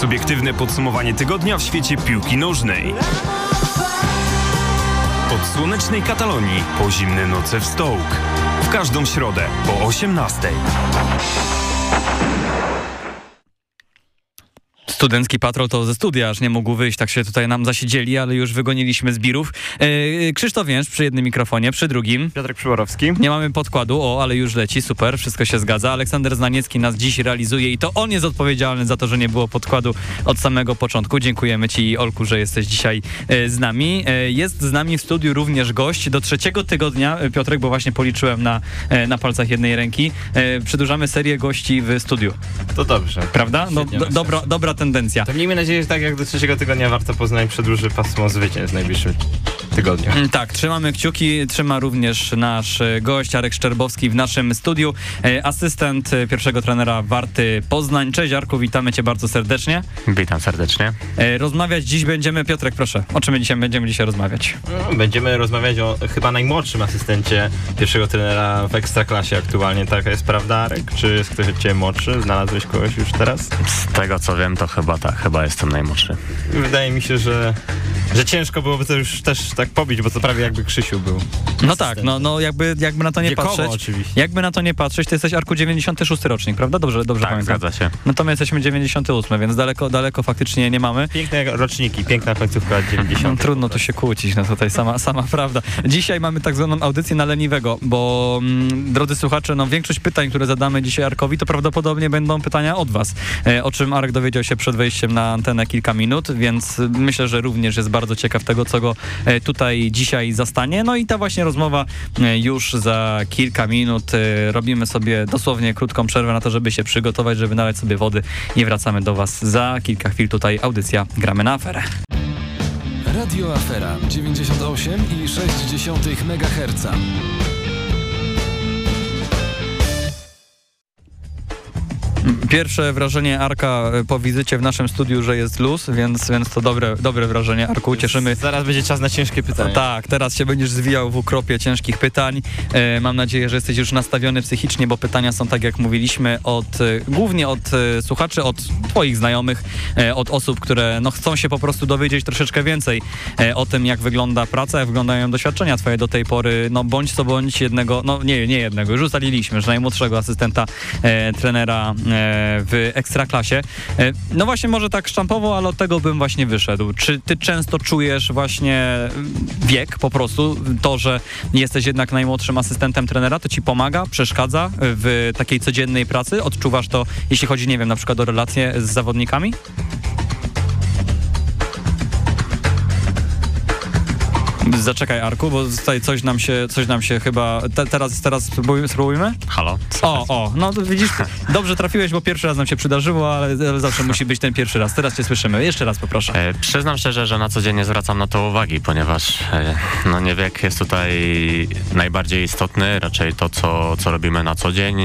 Subiektywne podsumowanie tygodnia w świecie piłki nożnej. Od słonecznej Katalonii po zimne noce w Stołk. W każdą środę po 18. Studencki patrol to ze studia, aż nie mógł wyjść, tak się tutaj nam zasiedzieli, ale już wygoniliśmy z birów. E, Krzysztof Więż przy jednym mikrofonie, przy drugim. Piotrek Przyborowski. Nie mamy podkładu, o, ale już leci, super, wszystko się zgadza. Aleksander Znaniecki nas dziś realizuje i to on jest odpowiedzialny za to, że nie było podkładu od samego początku. Dziękujemy Ci, Olku, że jesteś dzisiaj e, z nami. E, jest z nami w studiu również gość do trzeciego tygodnia, Piotrek, bo właśnie policzyłem na, na palcach jednej ręki. Przedłużamy serię gości w studiu, To dobrze. prawda? No, do, dobra, dobra tendencja. To miejmy nadzieję, że tak jak do trzeciego tygodnia Warta Poznań przedłuży pasmo zwycięstw w najbliższym tygodniu. Mm, Tak, trzymamy kciuki, trzyma również nasz e, gość Arek Szczerbowski w naszym studiu, e, asystent e, pierwszego trenera Warty Poznań. Cześć Arku, witamy cię bardzo serdecznie. Witam serdecznie. Rozmawiać dziś będziemy, Piotrek proszę, o czym dzisiaj będziemy dzisiaj rozmawiać? No, Będziemy rozmawiać o chyba najmłodszym asystencie pierwszego trenera w Ekstraklasie aktualnie. Taka jest prawda, Arek? Czy jest ktoś od Ciebie młodszy? Znalazłeś kogoś już teraz? Z tego co wiem, to chyba tak, chyba jestem najmłodszy. Wydaje mi się, że, że ciężko byłoby to już też tak pobić, bo to prawie jakby Krzysiu był. No tak, no, no jakby, jakby na to nie Wiekowo patrzeć. oczywiście. Jakby na to nie patrzeć, to jesteś Arku 96 rocznik, prawda? Dobrze, dobrze Tak, pamiętam. zgadza się. No to my jesteśmy 98, więc daleko, daleko faktycznie nie mamy. Piękne roczniki, piękna końcówka lat 90. No, trudno tu się kłócić, no tutaj sama, sama prawda. Dzisiaj mamy tak zwaną audycję na leniwego, bo mm, drodzy słuchacze, no większość pytań, które zadamy dzisiaj Arkowi, to prawdopodobnie będą pytania od was, e, o czym Arek dowiedział się przed wejściem na antenę kilka minut, więc myślę, że również jest bardzo ciekaw tego, co go e, tutaj dzisiaj zastanie. No i ta właśnie rozmowa e, już za kilka minut. e, Robimy sobie dosłownie krótką przerwę na to, żeby się przygotować, żeby nalać sobie wody i wracamy do was za kilka chwil. Tutaj audycja Gramy na aferę. Radio Afera 98,6 MHz. Pierwsze wrażenie Arka e, po wizycie w naszym studiu, że jest luz, więc, więc to dobre, dobre wrażenie. Arku, cieszymy. Zaraz będzie czas na ciężkie pytania. Tak, teraz się będziesz zwijał w ukropie ciężkich pytań. E, mam nadzieję, że jesteś już nastawiony psychicznie, bo pytania są, tak jak mówiliśmy, od, e, głównie od e, słuchaczy, od twoich znajomych, e, od osób, które no, chcą się po prostu dowiedzieć troszeczkę więcej e, o tym, jak wygląda praca, jak wyglądają doświadczenia twoje do tej pory. No bądź co bądź jednego, no nie, nie jednego, już ustaliliśmy, że najmłodszego asystenta trenera e, w Ekstraklasie. E, no właśnie może tak sztampowo, ale od tego bym właśnie wyszedł. Czy ty często czujesz właśnie wiek po prostu, to, że jesteś jednak najmłodszym asystentem trenera, to ci pomaga, przeszkadza w takiej codziennej pracy? Odczuwasz to, jeśli chodzi, nie wiem, na przykład o relacje z zawodnikami? Zaczekaj, Arku, bo tutaj coś nam się, coś nam się chyba... Te, teraz, teraz spróbujmy? spróbujmy? Halo? O, o, no widzisz, dobrze trafiłeś, bo pierwszy raz nam się przydarzyło, ale, ale zawsze musi być ten pierwszy raz. Teraz cię słyszymy. Jeszcze raz poproszę. E, przyznam szczerze, że na co dzień nie zwracam na to uwagi, ponieważ e, no nie wiek jest tutaj najbardziej istotny, raczej to, co, co robimy na co dzień,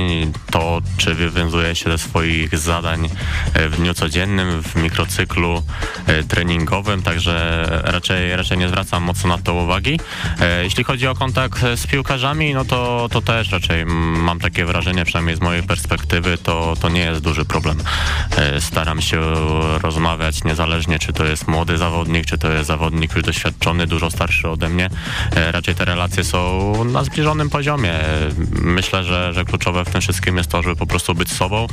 to, czy wywiązuje się ze swoich zadań e, w dniu codziennym, w mikrocyklu e, treningowym, także raczej, raczej nie zwracam mocno na to uwagi. E, Jeśli chodzi o kontakt z piłkarzami, no to, to też raczej mam takie wrażenie, przynajmniej z mojej perspektywy, to, to nie jest duży problem. E, Staram się rozmawiać niezależnie, czy to jest młody zawodnik, czy to jest zawodnik już doświadczony, dużo starszy ode mnie. E, Raczej te relacje są na zbliżonym poziomie. Myślę, że, że kluczowe w tym wszystkim jest to, żeby po prostu być sobą,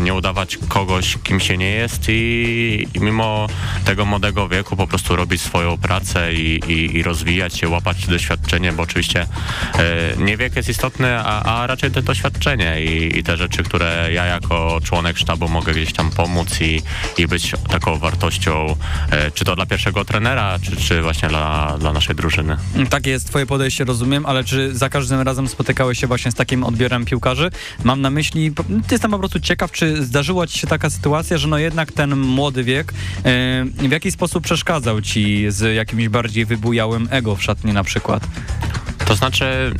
nie udawać kogoś, kim się nie jest i, i mimo tego młodego wieku po prostu robić swoją pracę i, i, i rozwijać się, łapać doświadczenie, bo oczywiście e, nie wiek jest istotny, a, a raczej to doświadczenie i, i te rzeczy, które ja jako członek sztabu mogę gdzieś tam pomóc i, i być taką wartością, e, czy to dla pierwszego trenera, czy, czy właśnie dla, dla naszej drużyny. Takie jest twoje podejście, rozumiem, ale czy za każdym razem spotykałeś się właśnie z takim odbiorem piłkarzy? Mam na myśli, jestem po prostu ciekaw, czy zdarzyła ci się taka sytuacja, że no jednak ten młody wiek e, w jakiś sposób przeszkadzał ci z jakimś bardziej wybujałym ego w szatni na przykład? To znaczy,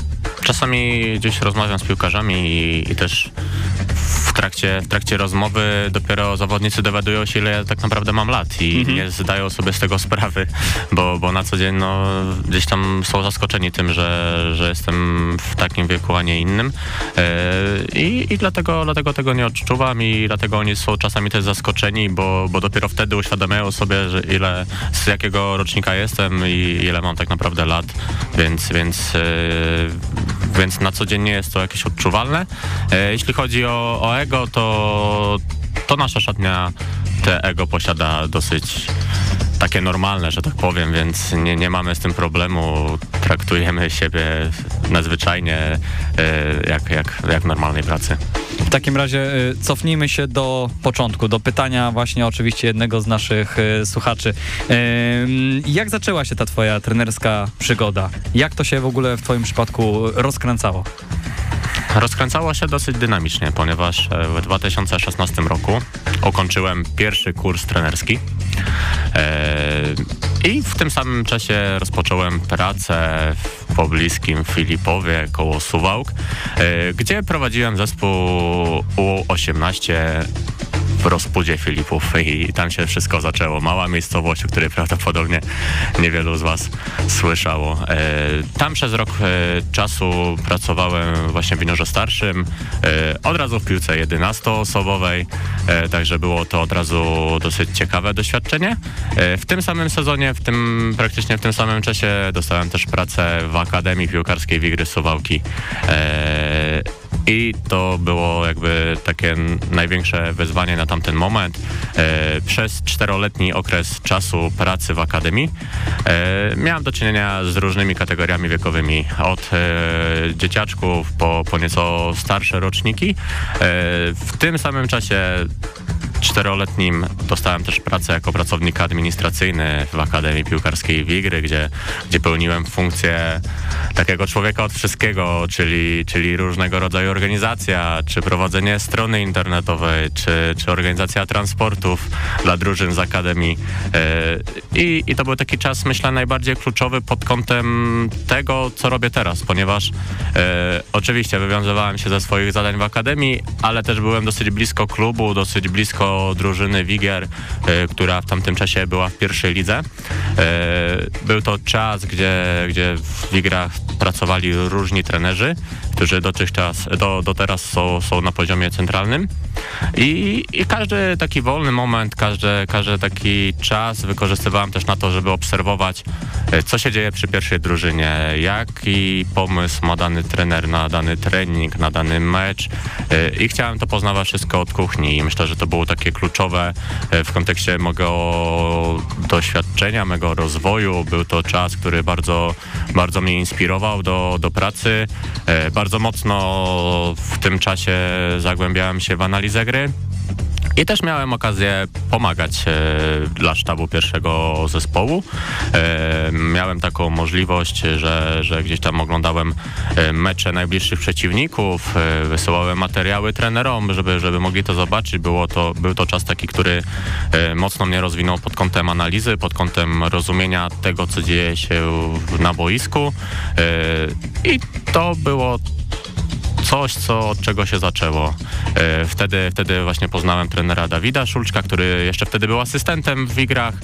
czasami gdzieś rozmawiam z piłkarzami i, i też trakcie, w trakcie rozmowy dopiero zawodnicy dowiadują się, ile ja tak naprawdę mam lat i Mhm. nie zdają sobie z tego sprawy, bo, bo na co dzień no, gdzieś tam są zaskoczeni tym, że, że jestem w takim wieku, a nie innym. E, I, i dlatego, dlatego tego nie odczuwam i dlatego oni są czasami też zaskoczeni, bo, bo dopiero wtedy uświadamiają sobie, że ile, z jakiego rocznika jestem i ile mam tak naprawdę lat, więc, więc, e, więc na co dzień nie jest to jakieś odczuwalne. E, Jeśli chodzi o, o ego, to, to nasza szatnia te ego posiada dosyć takie normalne, że tak powiem, więc nie, nie mamy z tym problemu. Traktujemy siebie nadzwyczajnie e, jak, jak, jak w normalnej pracy. W takim razie y, cofnijmy się do początku, do pytania właśnie oczywiście jednego z naszych y, słuchaczy. Jak zaczęła się ta twoja trenerska przygoda? Jak to się w ogóle w twoim przypadku rozkręcało? Rozkręcało się dosyć dynamicznie, ponieważ w 2016 roku ukończyłem pierwszy kurs trenerski i w tym samym czasie rozpocząłem pracę w pobliskim Filipowie koło Suwałk, e, gdzie prowadziłem zespół U18 w rozpudzie Filipów i tam się wszystko zaczęło. Mała miejscowość, o której prawdopodobnie niewielu z Was słyszało. E, tam przez rok e, czasu pracowałem właśnie w juniorze starszym, e, od razu w piłce 11-osobowej, e, także było to od razu dosyć ciekawe doświadczenie. E, w tym samym sezonie, w tym praktycznie w tym samym czasie dostałem też pracę w Akademii Piłkarskiej Wigry Suwałki. E, i to było jakby takie największe wyzwanie na tamten moment. E, przez czteroletni okres czasu pracy w akademii miałem do czynienia z różnymi kategoriami wiekowymi. Od dzieciaczków po, po nieco starsze roczniki. W tym samym czasie czteroletnim dostałem też pracę jako pracownik administracyjny w Akademii Piłkarskiej Wigry, gdzie, gdzie pełniłem funkcję takiego człowieka od wszystkiego, czyli, czyli różnego rodzaju organizacja, czy prowadzenie strony internetowej, czy, czy organizacja transportów dla drużyn z Akademii. E, I, I to był taki czas, myślę, najbardziej kluczowy pod kątem tego, co robię teraz, ponieważ e, oczywiście wywiązywałem się ze swoich zadań w Akademii, ale też byłem dosyć blisko klubu, dosyć blisko drużyny Wigier, e, która w tamtym czasie była w pierwszej lidze. E, był to czas, gdzie, gdzie w Wigrach pracowali różni trenerzy, którzy dotychczas, do, do teraz są, są na poziomie centralnym. I, I każdy taki wolny moment, każdy, każdy taki czas wykorzystywałem też na to, żeby obserwować, e, co się dzieje przy pierwszej drużynie, jaki pomysł ma dany trener na dany trening, na dany mecz. I chciałem to poznawać wszystko od kuchni. I myślę, że to było takie kluczowe e, w kontekście mojego doświadczenia, mego rozwoju. Był to czas, który bardzo, bardzo mnie inspirował do, do pracy. E, Bardzo mocno w tym czasie zagłębiałem się w analizę gry. I też miałem okazję pomagać e, dla sztabu pierwszego zespołu. E, miałem taką możliwość, że, że gdzieś tam oglądałem e, mecze najbliższych przeciwników, wysyłałem materiały trenerom, żeby, żeby mogli to zobaczyć. Było to, był to czas taki, który mocno mnie rozwinął pod kątem analizy, pod kątem rozumienia tego, co dzieje się na boisku. I to było coś, co, od czego się zaczęło. E, Wtedy, wtedy właśnie poznałem trenera Dawida Szulczka, który jeszcze wtedy był asystentem w Wigrach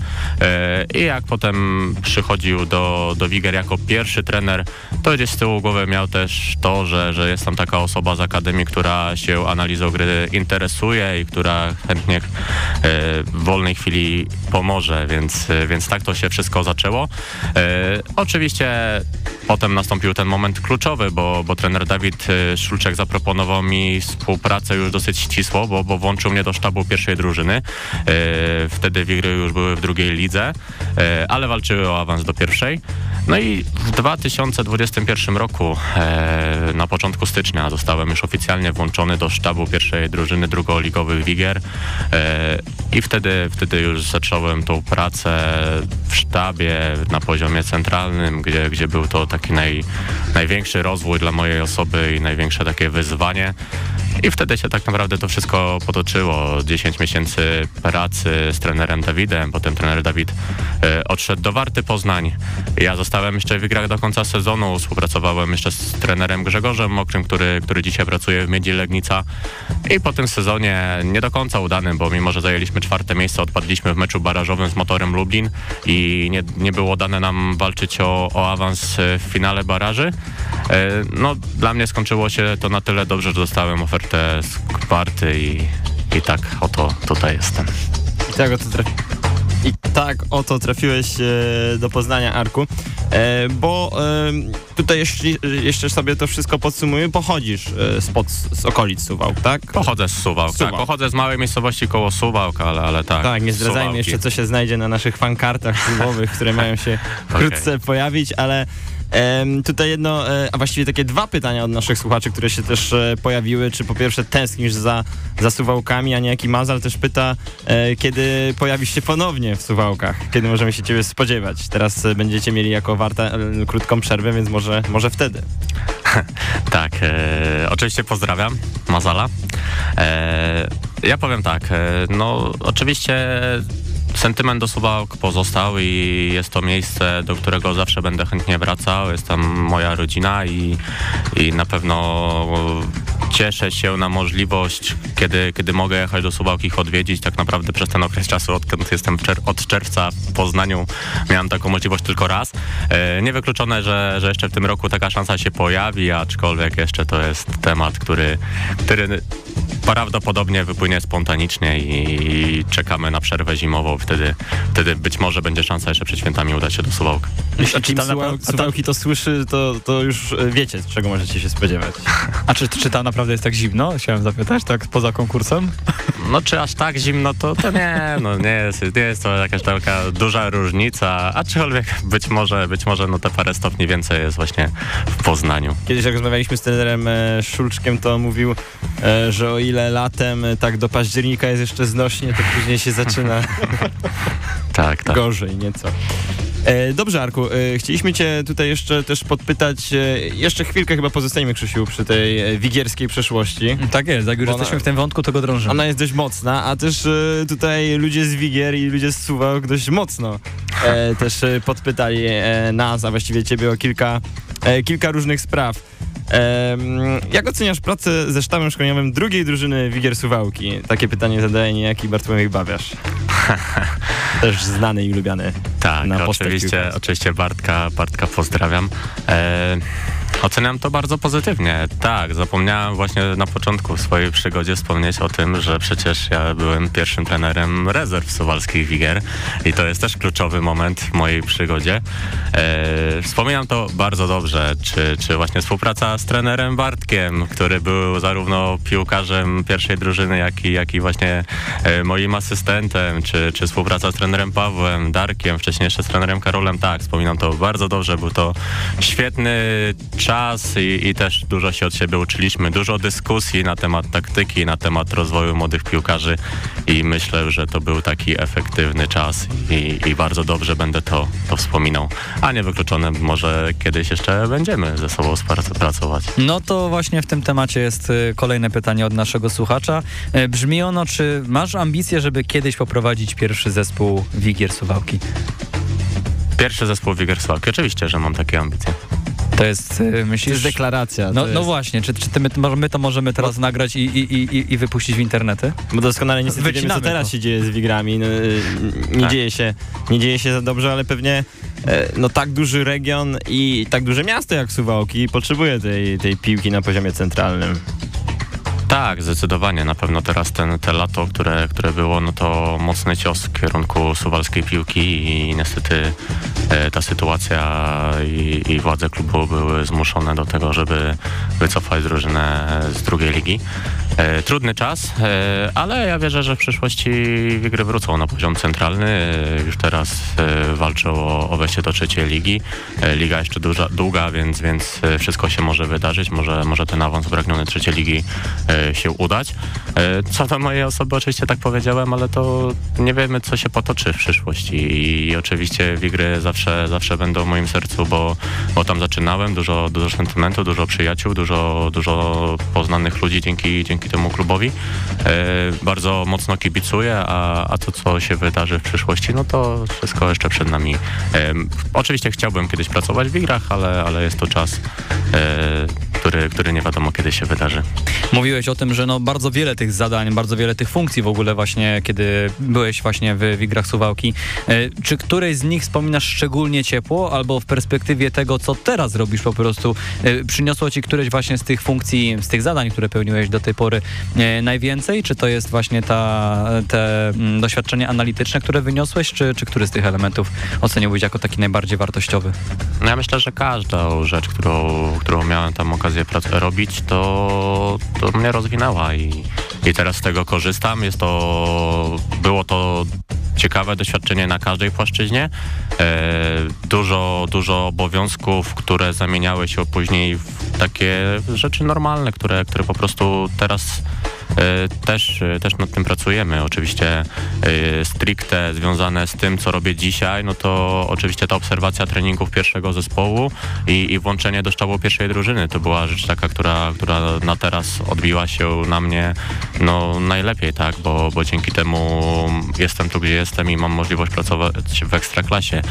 e, i jak potem przychodził do, do Wiger jako pierwszy trener, to gdzieś z tyłu głowy miał też to, że, że jest tam taka osoba z Akademii, która się analizą gry interesuje i która chętnie e, w wolnej chwili pomoże, więc, więc tak to się wszystko zaczęło. Oczywiście potem nastąpił ten moment kluczowy, bo, bo trener Dawid e, Szulczek zaproponował mi współpracę już dosyć ścisłą, bo, bo włączył mnie do sztabu pierwszej drużyny. E, Wtedy Wigry już były w drugiej lidze, e, ale walczyły o awans do pierwszej. No i w 2021 roku, e, na początku stycznia, zostałem już oficjalnie włączony do sztabu pierwszej drużyny drugoligowych Wigier e, i wtedy, wtedy już zacząłem tą pracę w sztabie na poziomie centralnym, gdzie, gdzie był to taki naj, największy rozwój dla mojej osoby i największe takie wyzwanie. I wtedy się tak naprawdę to wszystko potoczyło. 10 miesięcy pracy z trenerem Dawidem, potem trener Dawid e, odszedł do Warty Poznań. Ja zostałem jeszcze w Wigrach do końca sezonu, współpracowałem jeszcze z trenerem Grzegorzem Mokrym, który, który dzisiaj pracuje w Miedzi Legnica. I po tym sezonie nie do końca udanym, bo mimo, że zajęliśmy czwarte miejsce, odpadliśmy w meczu barażowym z Motorem Lublin i nie, nie było dane nam walczyć o, o awans w finale baraży. E, No, dla mnie skończyło się to na tyle dobrze, że dostałem ofertę z Warty i, i tak oto tutaj jestem. I tak oto, trafi... I tak oto trafiłeś e, do Poznania, Arku, e, bo e, tutaj jeszcze, jeszcze sobie to wszystko podsumuję, pochodzisz spod, z okolic Suwałk, tak? Pochodzę z Suwałk, Suwałk. tak, pochodzę z małej miejscowości koło Suwałk, ale, ale tak. Tak, nie zdradzajmy Suwałki. jeszcze, co się znajdzie na naszych fankartach klubowych, które mają się wkrótce pojawić, ale tutaj jedno, e, a właściwie takie dwa pytania od naszych słuchaczy, które się też e, pojawiły. Czy po pierwsze tęsknisz za, za Suwałkami, a niejaki Mazal też pyta, e, kiedy pojawisz się ponownie w Suwałkach? Kiedy możemy się ciebie spodziewać? Teraz będziecie mieli jako warta krótką przerwę, więc może, może wtedy. Tak, e, oczywiście pozdrawiam Mazala. E, ja powiem tak, no oczywiście sentyment do Suwałk pozostał i jest to miejsce, do którego zawsze będę chętnie wracał. Jest tam moja rodzina i, i na pewno cieszę się na możliwość, kiedy, kiedy mogę jechać do Suwałk ich odwiedzić. Tak naprawdę przez ten okres czasu, odkąd jestem czer- od czerwca w Poznaniu, miałem taką możliwość tylko raz. E, niewykluczone, że, że jeszcze w tym roku taka szansa się pojawi, aczkolwiek jeszcze to jest temat, który, który prawdopodobnie wypłynie spontanicznie i czekamy na przerwę zimową. Wtedy, wtedy być może będzie szansa jeszcze przed świętami udać się do Suwałk. Jeśli tam Suwałk, Suwałki to słyszy, to, to już e, wiecie, czego możecie się spodziewać. A czy, czy tam naprawdę jest tak zimno? Chciałem zapytać, tak poza konkursem? No czy aż tak zimno, to, to nie, no nie jest, nie jest to jakaś taka duża różnica, aczkolwiek być może, być może no te parę stopni więcej jest właśnie w Poznaniu. Kiedyś jak rozmawialiśmy z trenerem e, Szulczkiem, to mówił, e, że o ile latem e, tak do października jest jeszcze znośnie, to później się zaczyna Tak, tak. gorzej nieco. E, dobrze, Arku, e, chcieliśmy cię tutaj jeszcze też podpytać, e, jeszcze chwilkę chyba pozostaniemy, Krzysiu, przy tej e, wigierskiej przeszłości. Tak jest, jak już Bo ona- jesteśmy w tym wątku, to go drążymy. Ona jest dość mocna, a też e, tutaj ludzie z Wigier i ludzie z Suwałk dość mocno e, też podpytali nas, a właściwie ciebie o kilka, kilka różnych spraw. Jak oceniasz pracę ze sztabem szkoleniowym drugiej drużyny Wigier Suwałki? Takie pytanie zadaje niejaki Bartłomiej Bawiarz. Też znany i lubiany. Tak, oczywiście, oczywiście Bartka, Bartka pozdrawiam. E, oceniam to bardzo pozytywnie. Tak, zapomniałem właśnie na początku w swojej przygodzie wspomnieć o tym, że przecież ja byłem pierwszym trenerem rezerw suwalskich Wigier i to jest też kluczowy moment w mojej przygodzie. E, wspominam to bardzo dobrze, czy, czy właśnie współpraca z trenerem Bartkiem, który był zarówno piłkarzem pierwszej drużyny, jak i, jak i właśnie e, moim asystentem, czy, czy współpraca z trenerem Pawłem, Darkiem, wcześniej jeszcze z trenerem Karolem, tak, wspominam to bardzo dobrze, był to świetny czas i, i też dużo się od siebie uczyliśmy, dużo dyskusji na temat taktyki, na temat rozwoju młodych piłkarzy i myślę, że to był taki efektywny czas i, i bardzo dobrze będę to, to wspominał, a niewykluczone może kiedyś jeszcze będziemy ze sobą współpracować. No to właśnie w tym temacie jest y, kolejne pytanie od naszego słuchacza. E, Brzmi ono, czy masz ambicje, żeby kiedyś poprowadzić pierwszy zespół Wigier Suwałki? Pierwszy zespół Wigerswalki, oczywiście, że mam takie ambicje. To jest, y, To myślisz... jest deklaracja. No, to no jest, właśnie, czy, czy my, my to możemy teraz nagrać i, i, i, i wypuścić w internety? Bo doskonale niestety wiemy, co teraz to. się dzieje z Wigrami. No, y, nie, Tak. dzieje się, nie dzieje się za dobrze, ale pewnie e, no, tak duży region i tak duże miasto jak Suwałki potrzebuje tej, tej piłki na poziomie centralnym. Tak, zdecydowanie. Na pewno teraz ten, te lato, które, które było, no to mocny cios w kierunku suwalskiej piłki i niestety e, ta sytuacja i, i władze klubu były zmuszone do tego, żeby wycofać drużynę z drugiej ligi. E, trudny czas, e, ale ja wierzę, że w przyszłości Wigry wrócą na poziom centralny. E, już teraz e, walczą o, o wejście do trzeciej ligi. E, liga jeszcze duża, długa, więc, więc wszystko się może wydarzyć. Może, może ten awans upragniony trzeciej ligi się udać. E, Co do mojej osoby oczywiście tak powiedziałem, ale to nie wiemy, co się potoczy w przyszłości i oczywiście Wigry zawsze, zawsze będą w moim sercu, bo, bo tam zaczynałem, dużo, dużo sentymentu, dużo przyjaciół, dużo, dużo poznanych ludzi dzięki, dzięki temu klubowi. Bardzo mocno kibicuję, a, a to, co się wydarzy w przyszłości, no to wszystko jeszcze przed nami. Oczywiście chciałbym kiedyś pracować w Igrach, ale, ale jest to czas, który, który nie wiadomo kiedy się wydarzy. Mówiłeś o tym, że no bardzo wiele tych zadań, bardzo wiele tych funkcji w ogóle właśnie, kiedy byłeś właśnie w, w Igrach Suwałki. Czy któreś z nich wspominasz szczególnie ciepło, albo w perspektywie tego, co teraz robisz po prostu, przyniosło ci któreś właśnie z tych funkcji, z tych zadań, które pełniłeś do tej pory najwięcej? Czy to jest właśnie ta, te mm, doświadczenie analityczne, które wyniosłeś, czy, czy który z tych elementów oceniłbyś jako taki najbardziej wartościowy? No ja myślę, że każdą rzecz, którą, którą miałem tam okazję robić, to, to mnie rozwinęła i, i teraz z tego korzystam. Jest to, było to ciekawe doświadczenie na każdej płaszczyźnie. E, dużo, dużo obowiązków, które zamieniały się później w takie rzeczy normalne, które, które po prostu teraz też, e, też nad tym pracujemy. Oczywiście e, stricte związane z tym, co robię dzisiaj, no to oczywiście ta obserwacja treningów pierwszego zespołu i, i włączenie do sztabu pierwszej drużyny to była rzecz taka, która, która na teraz odbiła się na mnie no, najlepiej, tak, bo, bo dzięki temu jestem tu, gdzie jestem i mam możliwość pracować w ekstraklasie,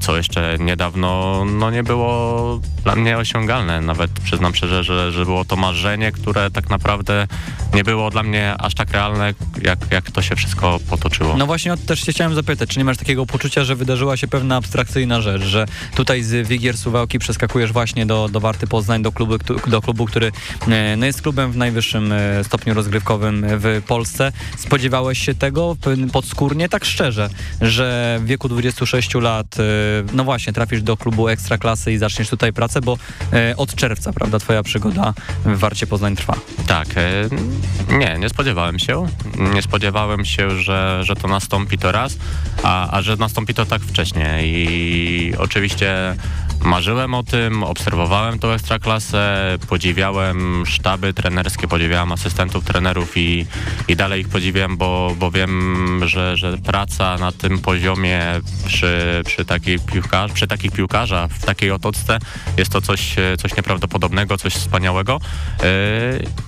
co jeszcze niedawno no, nie było dla mnie osiągalne. Nawet przyznam szczerze, że, że było to marzenie, które tak naprawdę nie było dla mnie aż tak realne, jak, jak to się wszystko potoczyło. No właśnie, też się chciałem zapytać, czy nie masz takiego poczucia, że wydarzyła się pewna abstrakcyjna rzecz, że tutaj z Wigier Suwałki przeskakujesz właśnie do, do Warty Poznań, do klubu, do klubu, który e, no jest klubem w najwyższym e, stopniu rozgrywkowym w Polsce. Spodziewałeś się tego podskórnie, tak szczerze, że w wieku 26 lat, e, no właśnie, trafisz do klubu Ekstraklasy i zaczniesz tutaj pracę, bo od czerwca, prawda, twoja przygoda w Warcie Poznań trwa. Tak, nie, nie spodziewałem się. Nie spodziewałem się, że, że to nastąpi to raz, a, a że nastąpi to tak wcześnie. I oczywiście marzyłem o tym, obserwowałem tą ekstraklasę, podziwiałem sztaby trenerskie, podziwiałem asystentów trenerów i, i dalej ich podziwiam, bo, bo wiem, że, że praca na tym poziomie przy, przy, takiej piłkarz, przy takich piłkarzach, w takiej otoczce jest to coś, coś nieprawdopodobnego, coś wspaniałego. Yy,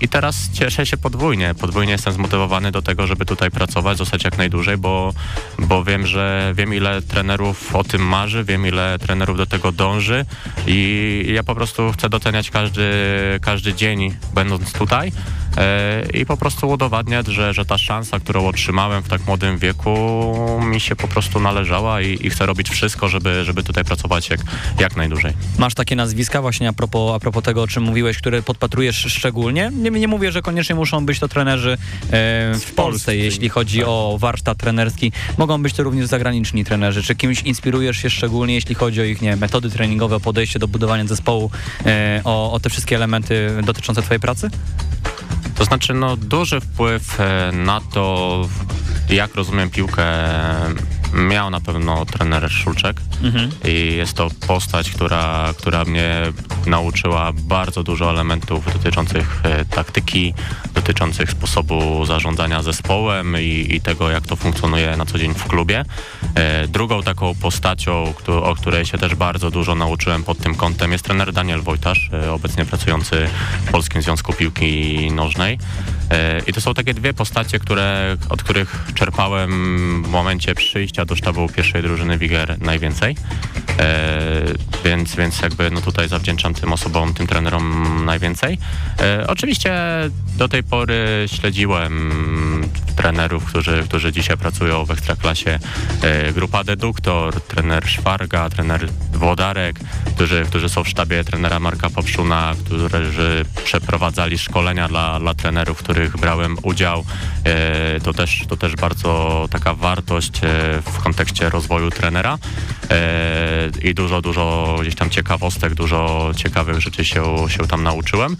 I teraz cieszę się podwójnie. Podwójnie jestem zmotywowany do tego, żeby tutaj pracować, zostać jak najdłużej, bo, bo wiem, że wiem ile trenerów o tym marzy, wiem ile trenerów do tego dąży i ja po prostu chcę doceniać każdy, każdy dzień będąc tutaj e, i po prostu udowadniać, że, że ta szansa, którą otrzymałem w tak młodym wieku mi się po prostu należała i, i chcę robić wszystko, żeby, żeby tutaj pracować jak, jak najdłużej. Masz takie nazwiska właśnie a propos, a propos tego, o czym mówiłeś, które podpatrujesz szczególnie? Nie, nie mówię, że koniecznie muszą być to trenerzy e, w Polsce, jeśli chodzi tak. o warsztat trenerski. Mogą być to również zagraniczni trenerzy. Czy kimś inspirujesz się szczególnie, jeśli chodzi o ich nie, metody treningowe? treningowe, podejście do budowania zespołu, e, o, o te wszystkie elementy dotyczące Twojej pracy? To znaczy, no, duży wpływ e, na to, jak rozumiem piłkę, miał na pewno trener Szulczek mhm. i jest to postać, która, która mnie nauczyła bardzo dużo elementów dotyczących e, taktyki, dotyczących sposobu zarządzania zespołem i, i tego, jak to funkcjonuje na co dzień w klubie. E, drugą taką postacią, o której się też bardzo dużo nauczyłem pod tym kątem jest trener Daniel Wojtasz, e, obecnie pracujący w Polskim Związku Piłki Nożnej. I to są takie dwie postacie, które, od których czerpałem w momencie przyjścia do sztabu pierwszej drużyny Wiger najwięcej. E, więc, więc jakby no tutaj zawdzięczam tym osobom, tym trenerom najwięcej. E, oczywiście do tej pory śledziłem trenerów, którzy, którzy dzisiaj pracują w Ekstraklasie. E, grupa Deduktor, trener Szwarga, trener Włodarek, którzy, którzy są w sztabie trenera Marka Popszuna, którzy przeprowadzali szkolenia dla, dla trenerów, w których brałem udział. E, to, też, to też bardzo taka wartość e, w kontekście rozwoju trenera i dużo, dużo gdzieś tam ciekawostek, dużo ciekawych rzeczy się, się tam nauczyłem.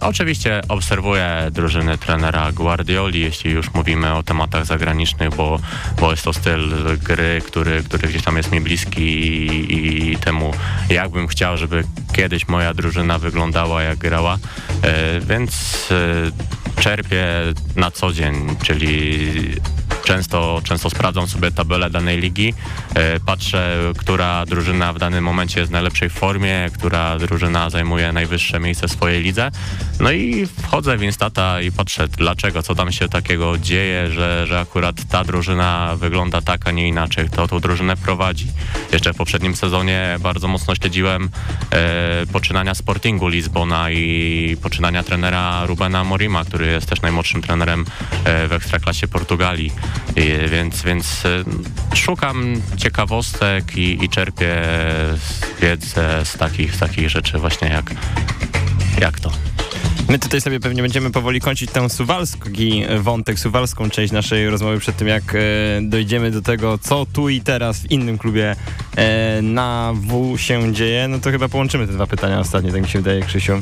Oczywiście obserwuję drużyny trenera Guardioli, jeśli już mówimy o tematach zagranicznych, bo, bo jest to styl gry, który, który gdzieś tam jest mi bliski i, i temu, jakbym chciał, żeby kiedyś moja drużyna wyglądała, jak grała. Więc czerpię na co dzień, czyli często, często sprawdzam sobie tabelę danej ligi, e, patrzę, która drużyna w danym momencie jest w najlepszej formie, która drużyna zajmuje najwyższe miejsce w swojej lidze. No i wchodzę w Instata i patrzę, dlaczego, co tam się takiego dzieje, że, że akurat ta drużyna wygląda tak, a nie inaczej, kto tą drużynę prowadzi. Jeszcze w poprzednim sezonie bardzo mocno śledziłem e, poczynania Sportingu Lizbona i poczynania trenera Rubena Morima, który jest też najmłodszym trenerem e, w Ekstraklasie Portugalii. Więc więc e, szukam ciekawostek i, i czerpię wiedzę z takich, z takich rzeczy właśnie jak, jak to. My tutaj sobie pewnie będziemy powoli kończyć ten suwalski wątek, suwalską część naszej rozmowy przed tym, jak e, dojdziemy do tego, co tu i teraz w innym klubie e, na W się dzieje. No to chyba połączymy te dwa pytania ostatnie, tak mi się wydaje, Krzysiu.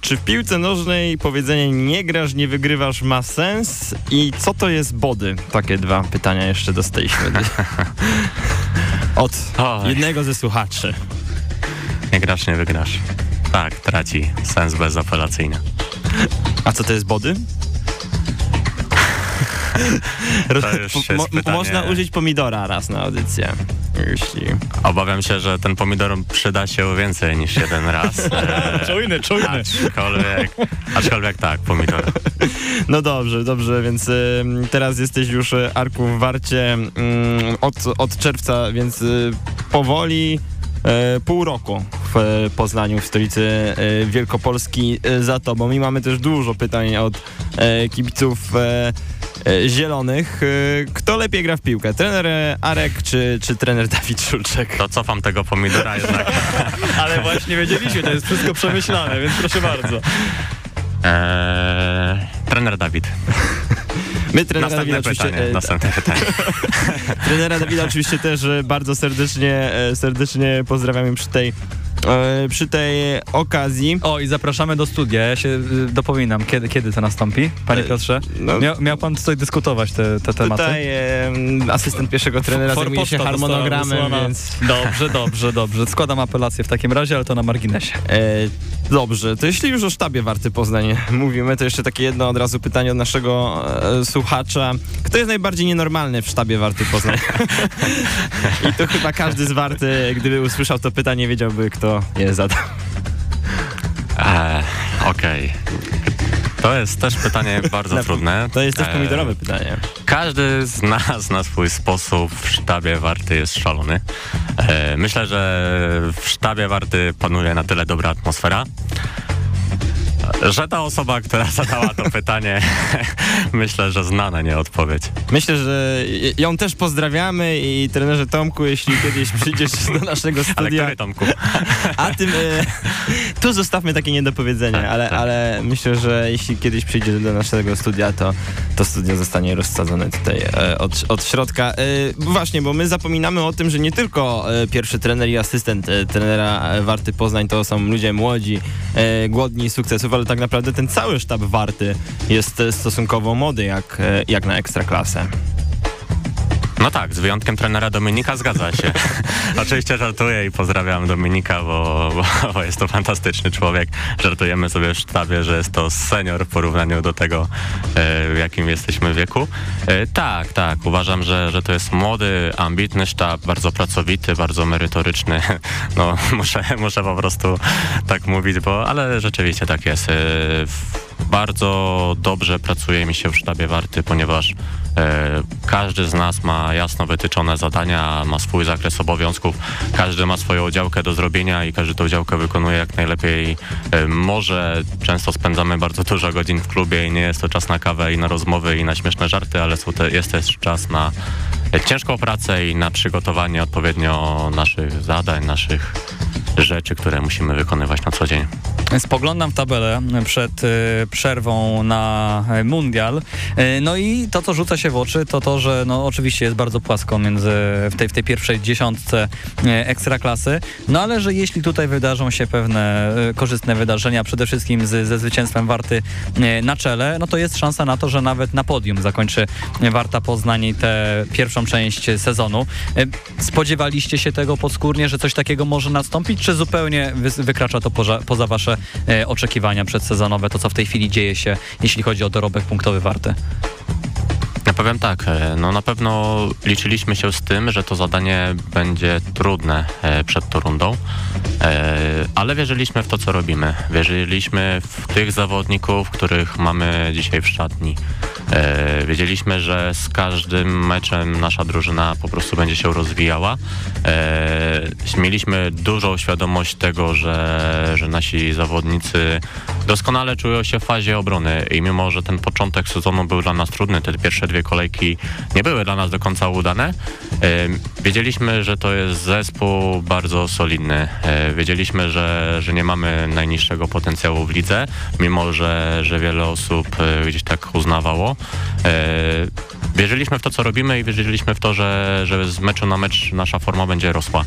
Czy w piłce nożnej powiedzenie nie grasz, nie wygrywasz ma sens? I co to jest body? Takie dwa pytania jeszcze dostaliśmy. Od jednego ze słuchaczy. Nie grasz, nie wygrasz. Tak, traci sens bezapelacyjny. A co to jest body? Mo- pytanie- Można użyć pomidora raz na audycję. Jeśli... Obawiam się, że ten pomidor przyda się więcej niż jeden raz. E, Czujny, czujny. aczkolwiek, aczkolwiek tak, pomidor. No dobrze, dobrze, więc y, teraz jesteś już y, Arku w Warcie y, od, od czerwca, więc y, powoli pół roku w y, Poznaniu, w stolicy y, Wielkopolski za tobą. I mamy też dużo pytań od kibiców zielonych. Kto lepiej gra w piłkę? Trener Arek czy, czy trener Dawid Szulczek? To cofam tego pomidora jednak. Ale właśnie wiedzieliśmy, to jest wszystko przemyślane, więc proszę bardzo. Eee, trener Dawid. My trenera Następne Dawida oczywiście, pytanie. e, Następne pytanie. Trenera Dawida oczywiście też e, bardzo serdecznie, e, serdecznie pozdrawiamy przy tej, przy tej okazji. O, i zapraszamy do studia. Ja się y, dopominam, kiedy, kiedy to nastąpi, panie E, Piotrze? no- Miał, miał pan tutaj dyskutować te, te tematy? Tutaj e, asystent pierwszego trenera zajmuje się harmonogramem, więc Dobrze, dobrze, dobrze. Składam apelację w takim razie, ale to na marginesie. e, dobrze. To jeśli już o sztabie Warty Poznań mówimy, to jeszcze takie jedno od razu pytanie od naszego e, słuchacza. Kto jest najbardziej nienormalny w sztabie Warty Poznań? I to chyba każdy z Warty, gdyby usłyszał to pytanie, wiedziałby, kto je zadał. Eee, Okej. To jest też pytanie bardzo trudne. To jest też Eee, pomidorowe pytanie. Każdy z nas na swój sposób w sztabie Warty jest szalony. E, myślę, że w sztabie Warty panuje na tyle dobra atmosfera, że ta osoba, która zadała to pytanie, myślę, że zna na nie odpowiedź. Myślę, że ją też pozdrawiamy i trenerze Tomku, jeśli kiedyś przyjdziesz do naszego Ale studia, który Tomku? a tym e, tu zostawmy takie niedopowiedzenie, ale, ale myślę, że jeśli kiedyś przyjdziesz do naszego studia, to to studio zostanie rozsadzone tutaj e, od, od środka. E, właśnie, bo my zapominamy o tym, że nie tylko pierwszy trener i asystent trenera Warty Poznań to są ludzie młodzi, głodni sukcesów, ale tak naprawdę ten cały sztab Warty jest stosunkowo młody jak, e, jak na ekstraklasę. No tak, z wyjątkiem trenera Dominika zgadza się. Oczywiście żartuję i pozdrawiam Dominika, bo, bo, bo jest to fantastyczny człowiek. Żartujemy sobie w sztabie, że jest to senior w porównaniu do tego, e, w jakim jesteśmy wieku. E, tak, tak, uważam, że, że to jest młody, ambitny sztab, bardzo pracowity, bardzo merytoryczny. No, muszę, muszę po prostu tak mówić, bo, ale rzeczywiście tak jest. Bardzo dobrze pracuje mi się w sztabie Warty, ponieważ e, każdy z nas ma jasno wytyczone zadania, ma swój zakres obowiązków, każdy ma swoją działkę do zrobienia i każdy tą działkę wykonuje jak najlepiej e, może. Często spędzamy bardzo dużo godzin w klubie i nie jest to czas na kawę i na rozmowy i na śmieszne żarty, ale te, jest też czas na e, ciężką pracę i na przygotowanie odpowiednio naszych zadań, naszych rzeczy, które musimy wykonywać na co dzień. Spoglądam w tabelę przed y, przerwą na y, mundial. Y, no i to, co rzuca się w oczy, to to, że no oczywiście jest bardzo płasko między w tej, w tej pierwszej dziesiątce y, ekstraklasy. No ale że jeśli tutaj wydarzą się pewne y, korzystne wydarzenia, przede wszystkim z, ze zwycięstwem Warty y, na czele, no to jest szansa na to, że nawet na podium zakończy Warta Poznań tę pierwszą część sezonu. Spodziewaliście się tego podskórnie, że coś takiego może nastąpić, czy zupełnie wy, wykracza to poza, poza wasze e, oczekiwania przedsezonowe, to co w tej chwili dzieje się, jeśli chodzi o dorobek punktowy Warty? Ja powiem tak, e, no na pewno liczyliśmy się z tym, że to zadanie będzie trudne e, przed tą rundą, e, ale wierzyliśmy w to, co robimy. Wierzyliśmy w tych zawodników, których mamy dzisiaj w szatni. Wiedzieliśmy, że z każdym meczem nasza drużyna po prostu będzie się rozwijała. Mieliśmy dużą świadomość tego, że, że nasi zawodnicy doskonale czują się w fazie obrony i mimo, że ten początek sezonu był dla nas trudny, te pierwsze dwie kolejki nie były dla nas do końca udane, wiedzieliśmy, że to jest zespół bardzo solidny. E, wiedzieliśmy, że, że nie mamy najniższego potencjału w lidze, mimo że, że wiele osób e, gdzieś tak uznawało. E, wierzyliśmy w to, co robimy i wierzyliśmy w to, że, że z meczu na mecz nasza forma będzie rosła.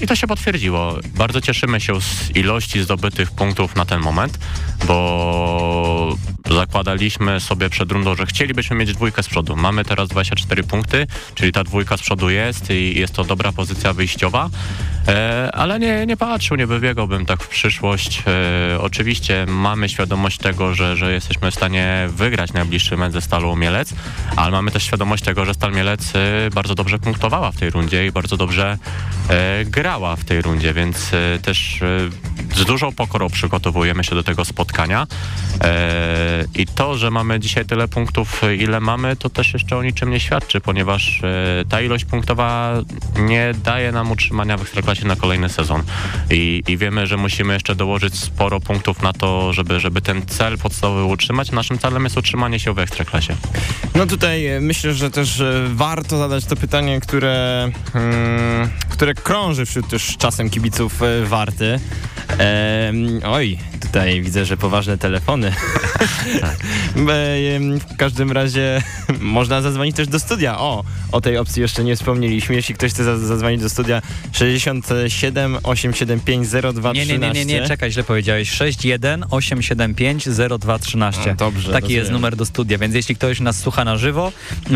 I to się potwierdziło. Bardzo cieszymy się z ilości zdobytych punktów na ten moment, bo zakładaliśmy sobie przed rundą, że chcielibyśmy mieć dwójkę z przodu. Mamy teraz 24 punkty, czyli ta dwójka z przodu jest i jest to dobra pozycja wyjściowa, e, ale nie, nie patrzył, nie wybiegałbym tak w przyszłość. E, oczywiście mamy świadomość tego, że, że jesteśmy w stanie wygrać najbliższy mecz ze Stalą Mielec, ale mamy też świadomość tego, że Stal Mielec e, bardzo dobrze punktowała w tej rundzie i bardzo dobrze grała w tej rundzie, więc też z dużą pokorą przygotowujemy się do tego spotkania. I to, że mamy dzisiaj tyle punktów, ile mamy, to też jeszcze o niczym nie świadczy, ponieważ e, ta ilość punktowa nie daje nam utrzymania w Ekstraklasie na kolejny sezon. I, I, wiemy, że musimy jeszcze dołożyć sporo punktów na to, żeby, żeby ten cel podstawowy utrzymać. Naszym celem jest utrzymanie się w Ekstraklasie. No tutaj e, myślę, że też e, warto zadać to pytanie, które, hmm, które krąży wśród też czasem kibiców Warty. oj, tutaj widzę, że poważne telefony. tak. W każdym razie można zadzwonić też do studia. O, o tej opcji jeszcze nie wspomnieliśmy. Jeśli ktoś chce zadzwonić do studia 67 875 0213. Nie, nie, nie, nie, nie, czekaj, źle powiedziałeś. 61 875 0213. dobrze. Taki rozumiem. jest numer do studia, więc jeśli ktoś nas słucha na żywo,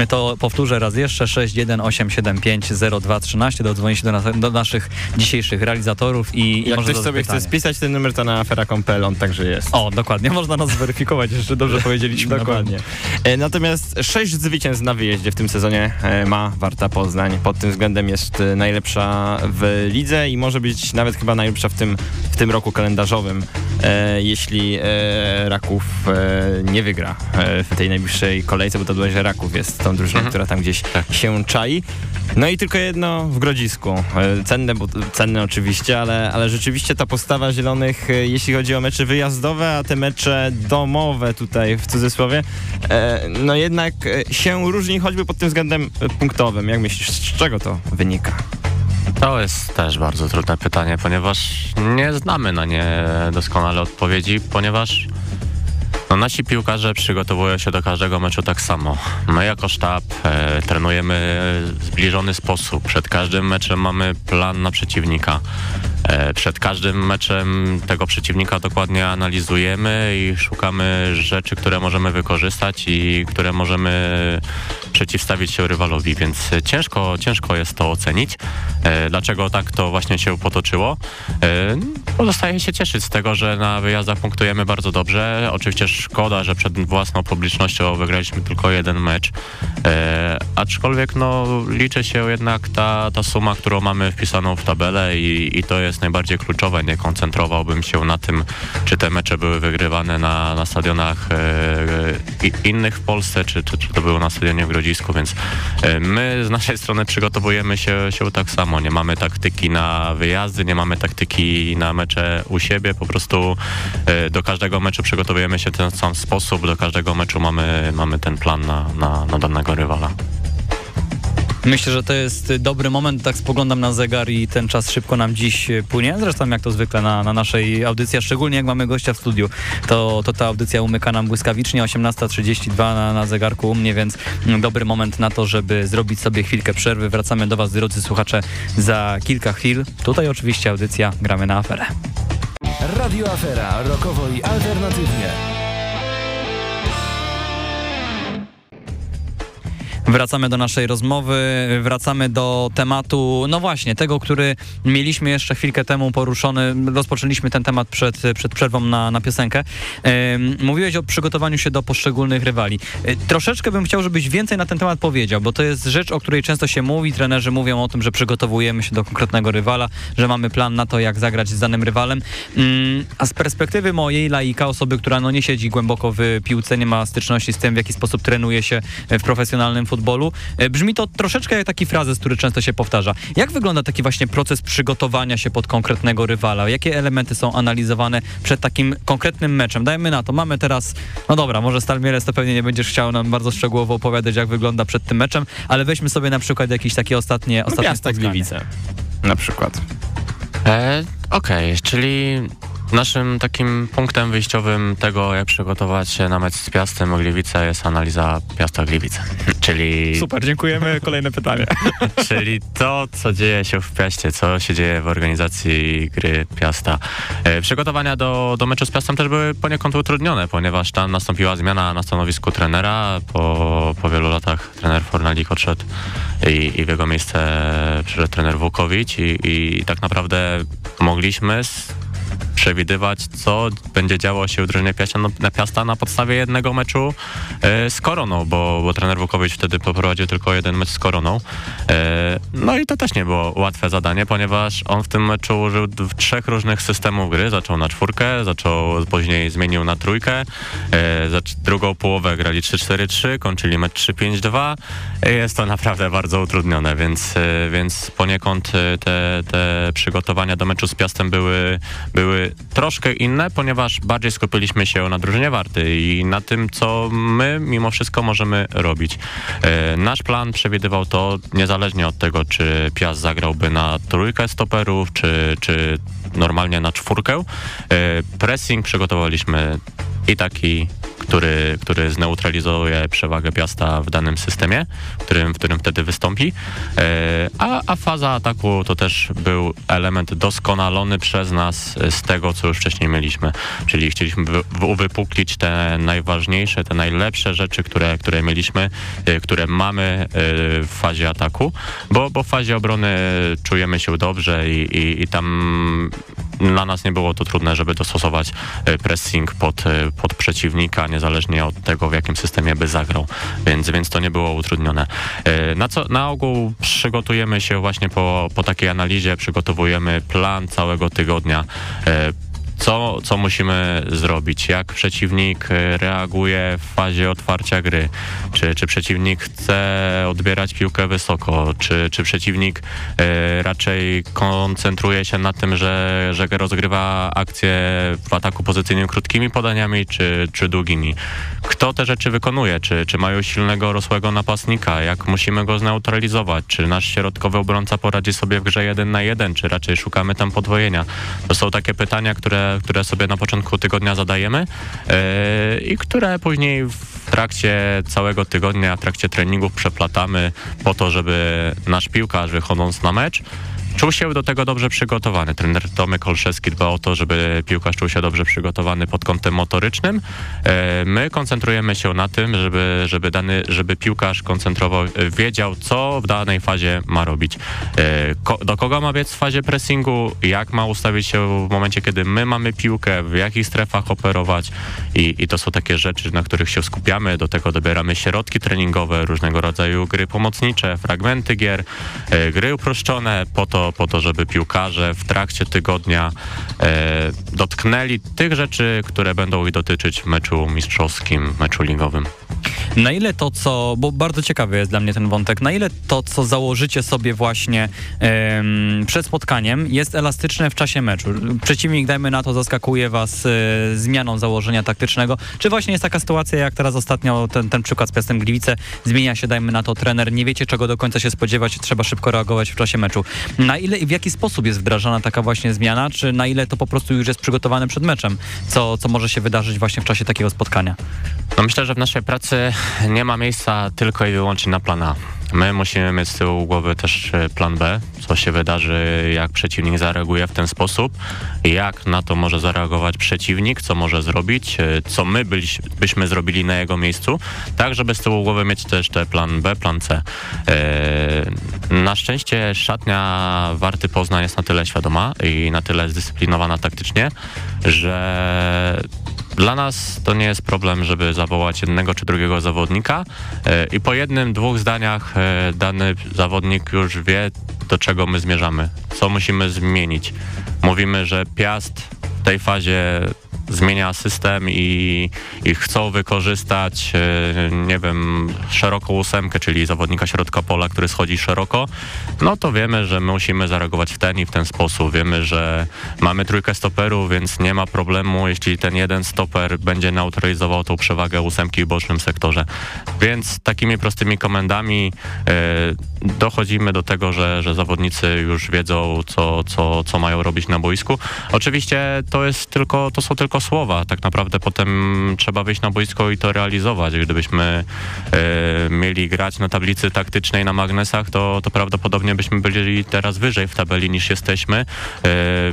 to powtórzę raz jeszcze 61 875 0213. Dodzwoni się do, nas, do naszych dzisiejszych realizatorów i, Jak ktoś sobie chce spisać ten numer, to na afera.pl on także jest. O, dokładnie. Można nas zweryfikować, jeszcze dobrze powiedzieliśmy. dokładnie. E, natomiast sześć zwycięstw na wyjeździe w tym sezonie e, ma Warta Poznań. Pod tym względem jest e, najlepsza w lidze i może być nawet chyba najlepsza w tym, w tym roku kalendarzowym, jeśli Raków nie wygra w tej najbliższej kolejce, bo to że Raków jest tą drużyną, mhm. która tam gdzieś tak. się czai. No i tylko jedno w Grodzisku. Cenne, bo, cenne oczywiście, ale, ale rzeczywiście ta postawa Zielonych, jeśli chodzi o mecze wyjazdowe, a te mecze domowe tutaj w cudzysłowie, no jednak się różni choćby pod tym względem punktowym. Jak myślisz, z czego to wynika? To jest też bardzo trudne pytanie, ponieważ nie znamy na nie doskonale odpowiedzi, ponieważ no, nasi piłkarze przygotowują się do każdego meczu tak samo. My jako sztab e, trenujemy w zbliżony sposób. Przed każdym meczem mamy plan na przeciwnika. E, przed każdym meczem tego przeciwnika dokładnie analizujemy i szukamy rzeczy, które możemy wykorzystać i które możemy przeciwstawić się rywalowi, więc ciężko, ciężko jest to ocenić. E, dlaczego tak to właśnie się potoczyło? Pozostaje się cieszyć z tego, że na wyjazdach punktujemy bardzo dobrze. Oczywiście szkoda, że przed własną publicznością wygraliśmy tylko jeden mecz. E, aczkolwiek no, liczy się jednak ta, ta suma, którą mamy wpisaną w tabelę i, i to jest najbardziej kluczowe. Nie koncentrowałbym się na tym, czy te mecze były wygrywane na, na stadionach e, innych w Polsce, czy, czy, czy to było na stadionie w Grodzisku, więc e, my z naszej strony przygotowujemy się, się tak samo. Nie mamy taktyki na wyjazdy, nie mamy taktyki na mecze u siebie, po prostu e, do każdego meczu przygotowujemy się ten sam sposób, do każdego meczu mamy, mamy ten plan na, na, na danego rywala. Myślę, że to jest dobry moment, tak spoglądam na zegar i ten czas szybko nam dziś płynie. Zresztą jak to zwykle na, na naszej audycji, a szczególnie jak mamy gościa w studiu, to, to ta audycja umyka nam błyskawicznie, 18.32 na, na zegarku u mnie, więc dobry moment na to, żeby zrobić sobie chwilkę przerwy. Wracamy do Was, drodzy słuchacze, za kilka chwil. Tutaj oczywiście audycja Gramy na aferę. Radio Afera, rokowo i alternatywnie. Wracamy do naszej rozmowy, wracamy do tematu, no właśnie, tego, który mieliśmy jeszcze chwilkę temu poruszony. Rozpoczęliśmy ten temat przed, przed przerwą na, na piosenkę. Mówiłeś o przygotowaniu się do poszczególnych rywali. Y, troszeczkę bym chciał, żebyś więcej na ten temat powiedział, bo to jest rzecz, o której często się mówi. Trenerzy mówią o tym, że przygotowujemy się do konkretnego rywala, że mamy plan na to, jak zagrać z danym rywalem. Ym, a z perspektywy mojej laika, osoby, która no nie siedzi głęboko w piłce, nie ma styczności z tym, w jaki sposób trenuje się w profesjonalnym futbolu, y, brzmi to troszeczkę jak taki frazes, który często się powtarza. Jak wygląda taki właśnie proces przygotowania się pod konkretnego rywala? Jakie elementy są analizowane przed takim konkretnym meczem? Dajmy na to, mamy teraz, no dobra, może Stal Mielec to pewnie nie będziesz chciał nam bardzo szczegółowo opowiadać, jak wygląda przed tym meczem, ale weźmy sobie na przykład jakieś takie ostatnie, No, ostatnie Piasta spotkanie. Gliwice na przykład. E, Okej, czyli naszym takim punktem wyjściowym tego, jak przygotować się na mecz z Piastem Gliwice jest analiza Piasta Gliwice. czyli, Super, dziękujemy. Kolejne pytanie. czyli to, co dzieje się w Piaście, co się dzieje w organizacji gry Piasta. E, przygotowania do, do meczu z Piastem też były poniekąd utrudnione, ponieważ tam nastąpiła zmiana na stanowisku trenera. Po, po wielu latach trener Fornalik odszedł i, i w jego miejsce przyszedł trener Wukowicz i, i tak naprawdę mogliśmy s- przewidywać, co będzie działo się w drużynie Piasta na, Piasta na podstawie jednego meczu e, z Koroną, bo, bo trener Wukowicz wtedy poprowadził tylko jeden mecz z Koroną. E, no i to też nie było łatwe zadanie, ponieważ on w tym meczu użył trzech różnych systemów gry. Zaczął na czwórkę, zaczął później zmienił na trójkę, e, zac- drugą połowę grali 3-4-3, kończyli mecz 3-5-2. E, Jest to naprawdę bardzo utrudnione, więc, e, więc poniekąd e, te, te przygotowania do meczu z Piastem były, były troszkę inne, ponieważ bardziej skupiliśmy się na drużynie Warty i na tym, co my mimo wszystko możemy robić. E, Nasz plan przewidywał to niezależnie od tego, czy Piast zagrałby na trójkę stoperów, czy, czy normalnie na czwórkę. E, Pressing przygotowaliśmy i taki, który, który zneutralizuje przewagę Piasta w danym systemie, w którym, w którym wtedy wystąpi. E, A, a faza ataku to też był element doskonalony przez nas z tego, co już wcześniej mieliśmy. Czyli chcieliśmy wy- wy- uwypuklić te najważniejsze, te najlepsze rzeczy, które, które mieliśmy, e, które mamy e, w fazie ataku, bo, bo w fazie obrony czujemy się dobrze i, i, i tam dla nas nie było to trudne, żeby dostosować e, pressing pod, e, pod przeciwnika, niezależnie od tego, w jakim systemie by zagrał, więc, więc to nie było utrudnione. E, Na, co, na ogół przygotujemy się właśnie po, po takiej analizie, przygotowujemy plan całego tygodnia. Co, co musimy zrobić? Jak przeciwnik e, reaguje w fazie otwarcia gry? Czy, czy przeciwnik chce odbierać piłkę wysoko? Czy, czy przeciwnik e, raczej koncentruje się na tym, że, że rozgrywa akcję w ataku pozycyjnym krótkimi podaniami, czy, czy długimi? Kto te rzeczy wykonuje? Czy, czy mają silnego, rosłego napastnika? Jak musimy go zneutralizować? Czy nasz środkowy obrońca poradzi sobie w grze jeden na jeden? Czy raczej szukamy tam podwojenia? To są takie pytania, które, które sobie na początku tygodnia zadajemy e, i które później w trakcie całego tygodnia, w trakcie treningów przeplatamy po to, żeby nasz piłkarz wychodząc na mecz czuł się do tego dobrze przygotowany. Trener Tomek Olszewski dba o to, żeby piłkarz czuł się dobrze przygotowany pod kątem motorycznym. E, My koncentrujemy się na tym, żeby, żeby, dany, żeby piłkarz koncentrował, e, wiedział, co w danej fazie ma robić. E, do kogo ma biec w fazie pressingu, jak ma ustawić się w momencie, kiedy my mamy piłkę, w jakich strefach operować i, i to są takie rzeczy, na których się skupiamy. Do tego dobieramy środki treningowe, różnego rodzaju gry pomocnicze, fragmenty gier, gry uproszczone po to, po to, żeby piłkarze w trakcie tygodnia e, dotknęli tych rzeczy, które będą ich dotyczyć w meczu mistrzowskim, meczu ligowym. Na ile to, co, bo bardzo ciekawy jest dla mnie ten wątek, na ile to, co założycie sobie właśnie przed spotkaniem, jest elastyczne w czasie meczu? Przeciwnik, dajmy na to, zaskakuje was e, zmianą założenia taktycznego, czy właśnie jest taka sytuacja, jak teraz ostatnio ten, ten przykład z Piastem Gliwice, zmienia się, dajmy na to, trener, nie wiecie, czego do końca się spodziewać, trzeba szybko reagować w czasie meczu. Na ile i w jaki sposób jest wdrażana taka właśnie zmiana, czy na ile to po prostu już jest przygotowane przed meczem, co, co może się wydarzyć właśnie w czasie takiego spotkania? No myślę, że w naszej pracy nie ma miejsca tylko i wyłącznie na plan A. My musimy mieć z tyłu głowy też e, plan B, co się wydarzy, jak przeciwnik zareaguje w ten sposób, jak na to może zareagować przeciwnik, co może zrobić, e, co my byś, byśmy zrobili na jego miejscu, tak żeby z tyłu głowy mieć też te plan B, plan C. E, na szczęście szatnia Warty Poznań jest na tyle świadoma i na tyle zdyscyplinowana taktycznie, że dla nas to nie jest problem, żeby zawołać jednego czy drugiego zawodnika e, i po jednym, dwóch zdaniach e, dany zawodnik już wie, do czego my zmierzamy, co musimy zmienić. Mówimy, że Piast w tej fazie zmienia system i, i chcą wykorzystać, e, nie wiem, szeroką ósemkę, czyli zawodnika środka pola, który schodzi szeroko, no to wiemy, że my musimy zareagować w ten i w ten sposób. Wiemy, że mamy trójkę stoperów, więc nie ma problemu, jeśli ten jeden stoper będzie neutralizował tą przewagę ósemki w bocznym sektorze. Więc takimi prostymi komendami e, dochodzimy do tego, że, że zawodnicy już wiedzą, co, co, co mają robić na boisku. Oczywiście to jest tylko, to są tylko słowa. Tak naprawdę potem trzeba wyjść na boisko i to realizować. Gdybyśmy e, mieli grać na tablicy taktycznej na magnesach, to, to prawdopodobnie byśmy byli teraz wyżej w tabeli niż jesteśmy. E,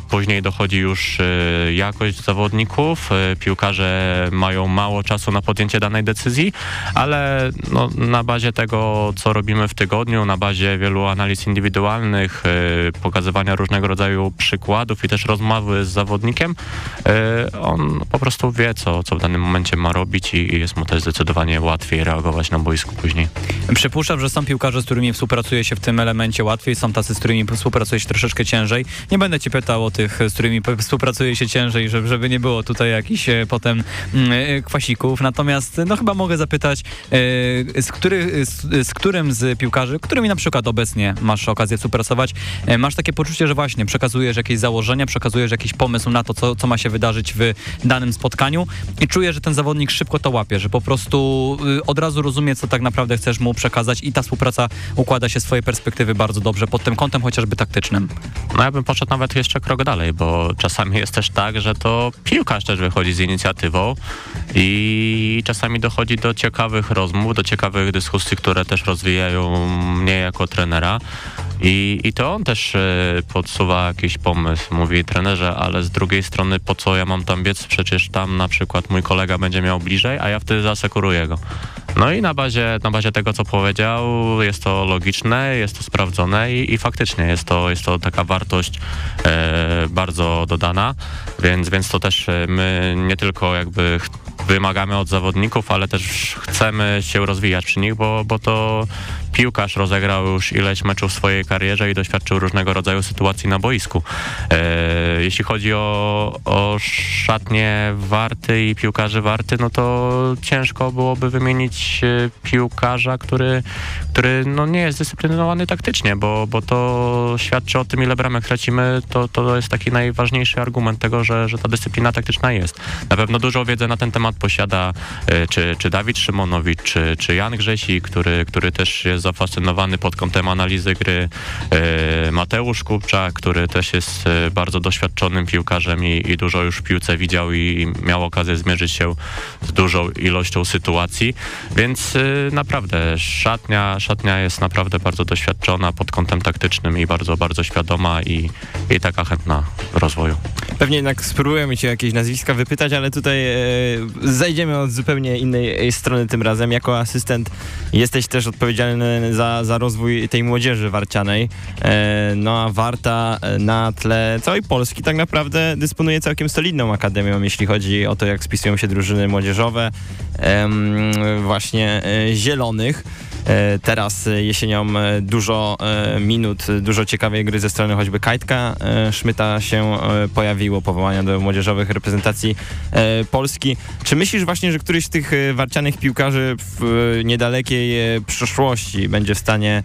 później dochodzi już e, jakość zawodników. Piłkarze mają mało czasu na podjęcie danej decyzji, ale no, na bazie tego, co robimy w tygodniu, na bazie wielu analiz indywidualnych, pokazywania różnego rodzaju przykładów i też rozmowy z zawodnikiem, e, on po prostu wie, co, co w danym momencie ma robić i, i jest mu też zdecydowanie łatwiej reagować na boisku później. Przypuszczam, że są piłkarze, z którymi współpracuje się w tym elemencie łatwiej, są tacy, z którymi współpracuje się troszeczkę ciężej. Nie będę cię pytał o tych, z którymi współpracuje się ciężej, żeby, żeby nie było tutaj jakichś e, potem mm, e, kwasików. Natomiast no chyba mogę zapytać, e, z, który, z, z którym z piłkarzy, którymi na przykład obecnie masz okazję współpracować, masz takie poczucie, że właśnie przekazujesz jakieś założenia, przekazujesz jakiś pomysł na to, co, co ma się wydarzyć w danym spotkaniu i czujesz, że ten zawodnik szybko to łapie, że po prostu y, od razu rozumie, co tak naprawdę chcesz mu przekazać i ta współpraca układa się swojej perspektywy bardzo dobrze, pod tym kątem chociażby taktycznym. No ja bym poszedł nawet jeszcze krok dalej, bo czasami jest też tak, że to piłkarz też wychodzi z inicjatywą i czasami dochodzi do ciekawych rozmów, do ciekawych dyskusji, które też rozwijają mnie jako trenera. I, I to on też e, podsuwa jakiś pomysł. Mówi trenerze, ale z drugiej strony po co ja mam tam biec? Przecież tam na przykład mój kolega będzie miał bliżej, a ja wtedy zasekuruję go. No i na bazie, na bazie tego, co powiedział, jest to logiczne, jest to sprawdzone i, i faktycznie jest to, jest to taka wartość e, bardzo dodana, więc, więc to też e, my nie tylko jakby wymagamy od zawodników, ale też chcemy się rozwijać przy nich, bo, bo to piłkarz rozegrał już ileś meczów w swojej karierze i doświadczył różnego rodzaju sytuacji na boisku. E, jeśli chodzi o, o szatnie Warty i piłkarzy Warty, no to ciężko byłoby wymienić e, piłkarza, który, który no nie jest dyscyplinowany taktycznie, bo, bo to świadczy o tym, ile bramek tracimy, to, to jest taki najważniejszy argument tego, że, że ta dyscyplina taktyczna jest. Na pewno dużo wiedzy na ten temat posiada e, czy, czy Dawid Szymonowicz, czy, czy Jan Grzesi, który, który też jest zafascynowany pod kątem analizy gry, e, Mateusz Kupczak, który też jest e, bardzo doświadczonym piłkarzem i, i dużo już w piłce widział i, i miał okazję zmierzyć się z dużą ilością sytuacji, więc naprawdę szatnia, szatnia jest naprawdę bardzo doświadczona pod kątem taktycznym i bardzo, bardzo świadoma i, i taka chętna rozwoju. Pewnie jednak spróbujemy cię jakieś nazwiska wypytać, ale tutaj e, zajdziemy od zupełnie innej e, strony tym razem. Jako asystent jesteś też odpowiedzialny za, za rozwój tej młodzieży warcianej. E, no a Warta e, na tle całej Polski tak naprawdę dysponuje całkiem solidną akademią, jeśli chodzi o to, jak spisują się drużyny młodzieżowe em, właśnie e, zielonych. E, Teraz e, jesienią e, dużo minut, dużo ciekawej gry ze strony choćby Kajtka Szmyta się pojawiło, powołania do młodzieżowych reprezentacji Polski. Czy myślisz właśnie, że któryś z tych warcianych piłkarzy w niedalekiej przyszłości będzie w stanie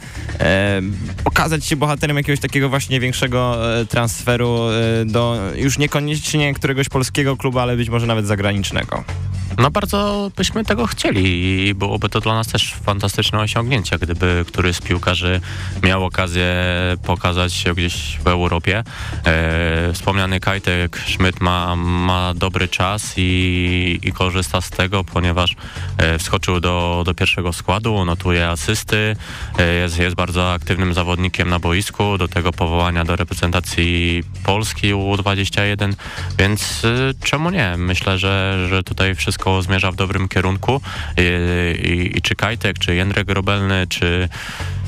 okazać się bohaterem jakiegoś takiego właśnie większego transferu do już niekoniecznie któregoś polskiego klubu, ale być może nawet zagranicznego? No bardzo byśmy tego chcieli i byłoby to dla nas też fantastyczne osiągnięcie, gdyby któryś z piłkarzy miał okazję pokazać się gdzieś w Europie. E, wspomniany Kajtek Schmidt ma, ma dobry czas i, i korzysta z tego, ponieważ e, wskoczył do, do pierwszego składu, notuje asysty, e, jest, jest bardzo aktywnym zawodnikiem na boisku, do tego powołania do reprezentacji Polski U21, więc e, czemu nie? Myślę, że, że tutaj wszystko zmierza w dobrym kierunku. I, i, i czy Kajtek, czy Jędrek Robelny, czy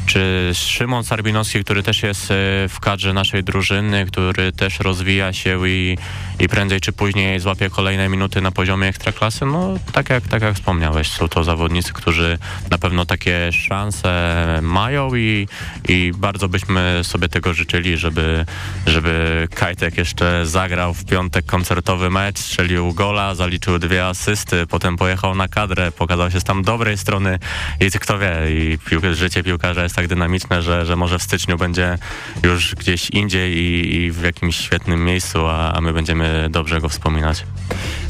czy Szymon Sarbinowski, który też jest e, w kadrze naszej drużyny, który też rozwija się i, i prędzej czy później złapie kolejne minuty na poziomie ekstraklasy, no tak jak, tak jak wspomniałeś, są to zawodnicy, którzy na pewno takie szanse mają i, i bardzo byśmy sobie tego życzyli, żeby, żeby Kajtek jeszcze zagrał w piątek koncertowy mecz, strzelił gola, zaliczył dwie asysty, potem pojechał na kadrę, pokazał się z tam dobrej strony i kto wie, i piłka, życie piłkarza jest tak dynamiczne, że, że może w styczniu będzie już gdzieś indziej i, i w jakimś świetnym miejscu, a, a my będziemy dobrze go wspominać.